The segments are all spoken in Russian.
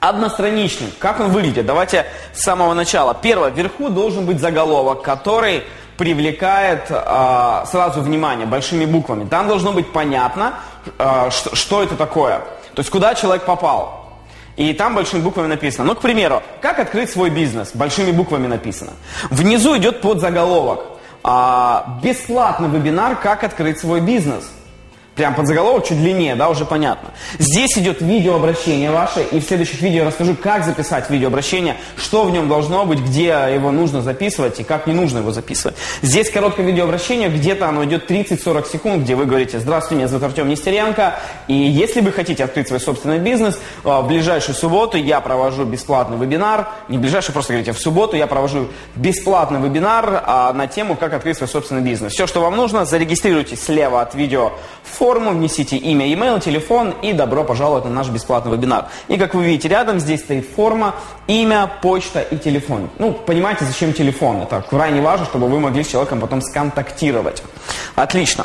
Одностраничник. Как он выглядит? Давайте с самого начала. Первое. Вверху должен быть заголовок, который привлекает э, сразу внимание большими буквами. Там должно быть понятно, э, что, что это такое. То есть куда человек попал. И там большими буквами написано. Ну, к примеру, как открыть свой бизнес? Большими буквами написано. Внизу идет подзаголовок. Э, бесплатный вебинар «Как открыть свой бизнес». Прям под заголовок чуть длиннее, да, уже понятно. Здесь идет видеообращение ваше, и в следующих видео я расскажу, как записать видеообращение, что в нем должно быть, где его нужно записывать и как не нужно его записывать. Здесь короткое видеообращение, где-то оно идет 30-40 секунд, где вы говорите, здравствуйте, меня зовут Артем Нестеренко, и если вы хотите открыть свой собственный бизнес, в ближайшую субботу я провожу бесплатный вебинар, не ближайшую, просто говорите, в субботу я провожу бесплатный вебинар а, на тему, как открыть свой собственный бизнес. Все, что вам нужно, зарегистрируйтесь слева от видео форму, внесите имя, e-mail, телефон и добро пожаловать на наш бесплатный вебинар. И как вы видите рядом, здесь стоит форма, имя, почта и телефон. Ну, понимаете, зачем телефон? Это крайне важно, чтобы вы могли с человеком потом сконтактировать. Отлично.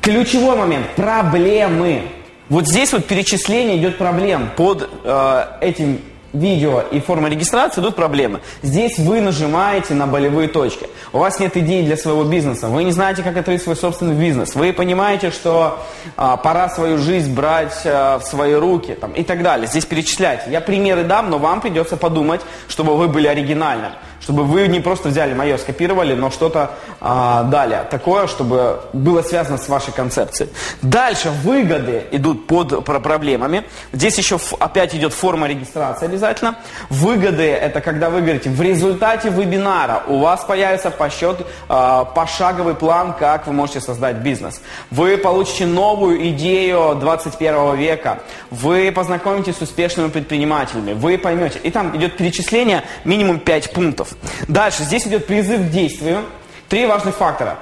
Ключевой момент – проблемы. Вот здесь вот перечисление идет проблем под э, этим видео и форма регистрации, идут проблемы. Здесь вы нажимаете на болевые точки. У вас нет идеи для своего бизнеса, вы не знаете, как открыть свой собственный бизнес, вы понимаете, что а, пора свою жизнь брать а, в свои руки там, и так далее. Здесь перечисляйте. Я примеры дам, но вам придется подумать, чтобы вы были оригинальным чтобы вы не просто взяли мое, скопировали, но что-то а, дали такое, чтобы было связано с вашей концепцией. Дальше выгоды идут под проблемами. Здесь еще опять идет форма регистрации обязательно. Выгоды это когда вы говорите, в результате вебинара у вас появится по счету а, пошаговый план, как вы можете создать бизнес. Вы получите новую идею 21 века. Вы познакомитесь с успешными предпринимателями. Вы поймете. И там идет перечисление минимум 5 пунктов. Дальше, здесь идет призыв к действию. Три важных фактора.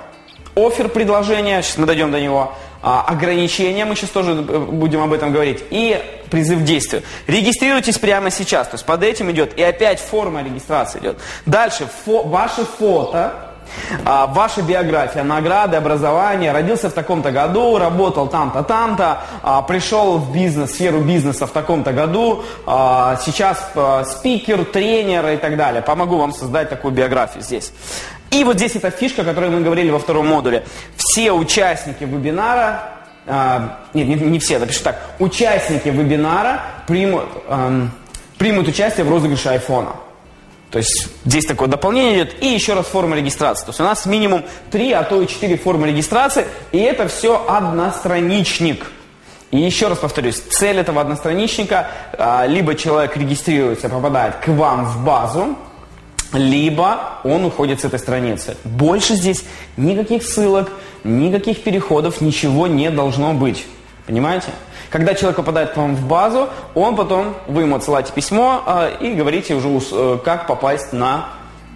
Офер предложения, сейчас мы дойдем до него, ограничения, мы сейчас тоже э, будем об этом говорить, и призыв к действию. Регистрируйтесь прямо сейчас, то есть под этим идет, и опять форма регистрации идет. Дальше, фо, ваше фото, а, ваша биография, награды, образование, родился в таком-то году, работал там-то, там-то, а, пришел в бизнес, сферу бизнеса в таком-то году, а, сейчас а, спикер, тренер и так далее. Помогу вам создать такую биографию здесь. И вот здесь эта фишка, о которой мы говорили во втором модуле. Все участники вебинара, а, нет, не, не все, напишу так, участники вебинара примут, эм, примут участие в розыгрыше айфона. То есть здесь такое дополнение идет. И еще раз форма регистрации. То есть у нас минимум 3, а то и 4 формы регистрации. И это все одностраничник. И еще раз повторюсь, цель этого одностраничника, а, либо человек регистрируется, попадает к вам в базу, либо он уходит с этой страницы. Больше здесь никаких ссылок, никаких переходов, ничего не должно быть. Понимаете? Когда человек попадает к вам в базу, он потом, вы ему отсылаете письмо э, и говорите уже, э, как попасть на,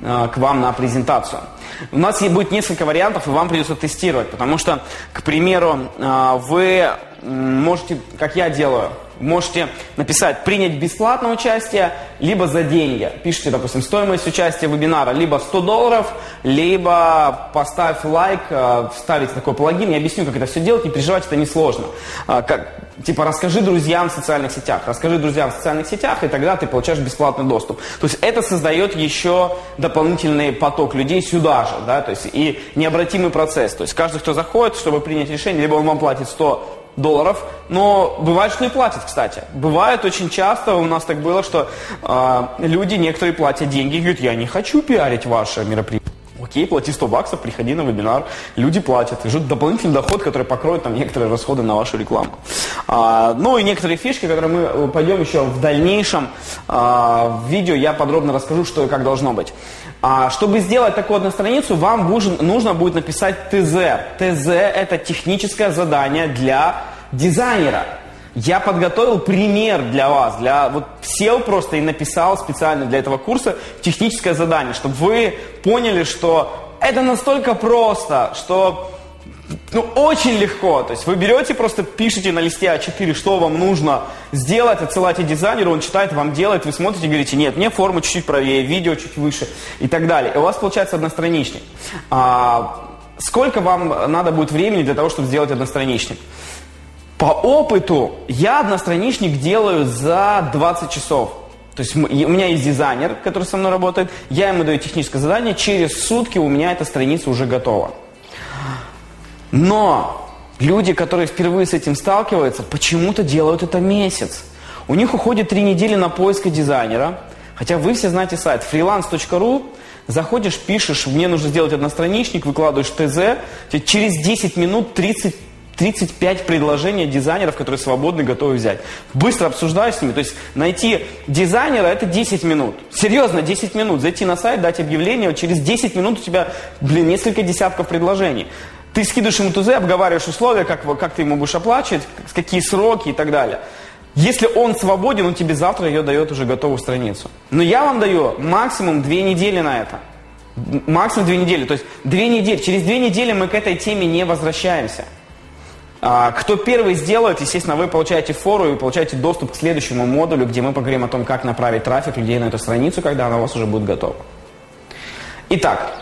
э, к вам на презентацию. У нас будет несколько вариантов, и вам придется тестировать, потому что, к примеру, э, вы можете, как я делаю, можете написать «принять бесплатное участие», либо за деньги. Пишите, допустим, стоимость участия вебинара либо 100 долларов, либо поставь лайк, э, вставить такой плагин. Я объясню, как это все делать, не переживайте, это несложно. А, как, типа, расскажи друзьям в социальных сетях. Расскажи друзьям в социальных сетях, и тогда ты получаешь бесплатный доступ. То есть это создает еще дополнительный поток людей сюда же, да, то есть и необратимый процесс. То есть каждый, кто заходит, чтобы принять решение, либо он вам платит 100 долларов, но бывает, что и платят, кстати. Бывает очень часто, у нас так было, что э, люди некоторые платят деньги и говорят, я не хочу пиарить ваше мероприятие. Окей, плати 100 баксов, приходи на вебинар. Люди платят. И ждут дополнительный доход, который покроет там некоторые расходы на вашу рекламу. А, ну и некоторые фишки, которые мы э, пойдем еще в дальнейшем а, в видео, я подробно расскажу, что и как должно быть. А, чтобы сделать такую одну страницу, вам нужно, нужно будет написать ТЗ. ТЗ – это техническое задание для дизайнера. Я подготовил пример для вас, для вот сел просто и написал специально для этого курса техническое задание, чтобы вы поняли, что это настолько просто, что ну, очень легко. То есть вы берете, просто пишите на листе А4, что вам нужно сделать, отсылаете дизайнеру, он читает, вам делает, вы смотрите говорите, нет, мне форма чуть-чуть правее, видео чуть выше и так далее. И у вас получается одностраничник. А, сколько вам надо будет времени для того, чтобы сделать одностраничник? По опыту я одностраничник делаю за 20 часов. То есть у меня есть дизайнер, который со мной работает, я ему даю техническое задание, через сутки у меня эта страница уже готова. Но люди, которые впервые с этим сталкиваются, почему-то делают это месяц. У них уходит три недели на поиск дизайнера, хотя вы все знаете сайт freelance.ru, заходишь, пишешь, мне нужно сделать одностраничник, выкладываешь ТЗ, через 10 минут 30 35 предложений дизайнеров, которые свободны, готовы взять. Быстро обсуждаешь с ними. То есть найти дизайнера это 10 минут. Серьезно, 10 минут. Зайти на сайт, дать объявление, вот через 10 минут у тебя, блин, несколько десятков предложений. Ты скидываешь ему ТЗ, обговариваешь условия, как, как ты ему будешь оплачивать, какие сроки и так далее. Если он свободен, он тебе завтра ее дает уже готовую страницу. Но я вам даю максимум две недели на это. Максимум две недели. То есть две недели. Через две недели мы к этой теме не возвращаемся. А, кто первый сделает, естественно, вы получаете фору и получаете доступ к следующему модулю, где мы поговорим о том, как направить трафик людей на эту страницу, когда она у вас уже будет готова. Итак,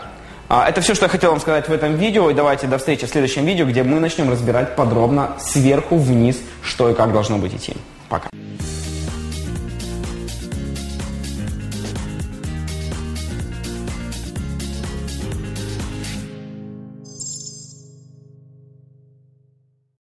а, это все, что я хотел вам сказать в этом видео. И давайте до встречи в следующем видео, где мы начнем разбирать подробно сверху вниз, что и как должно быть идти. Пока.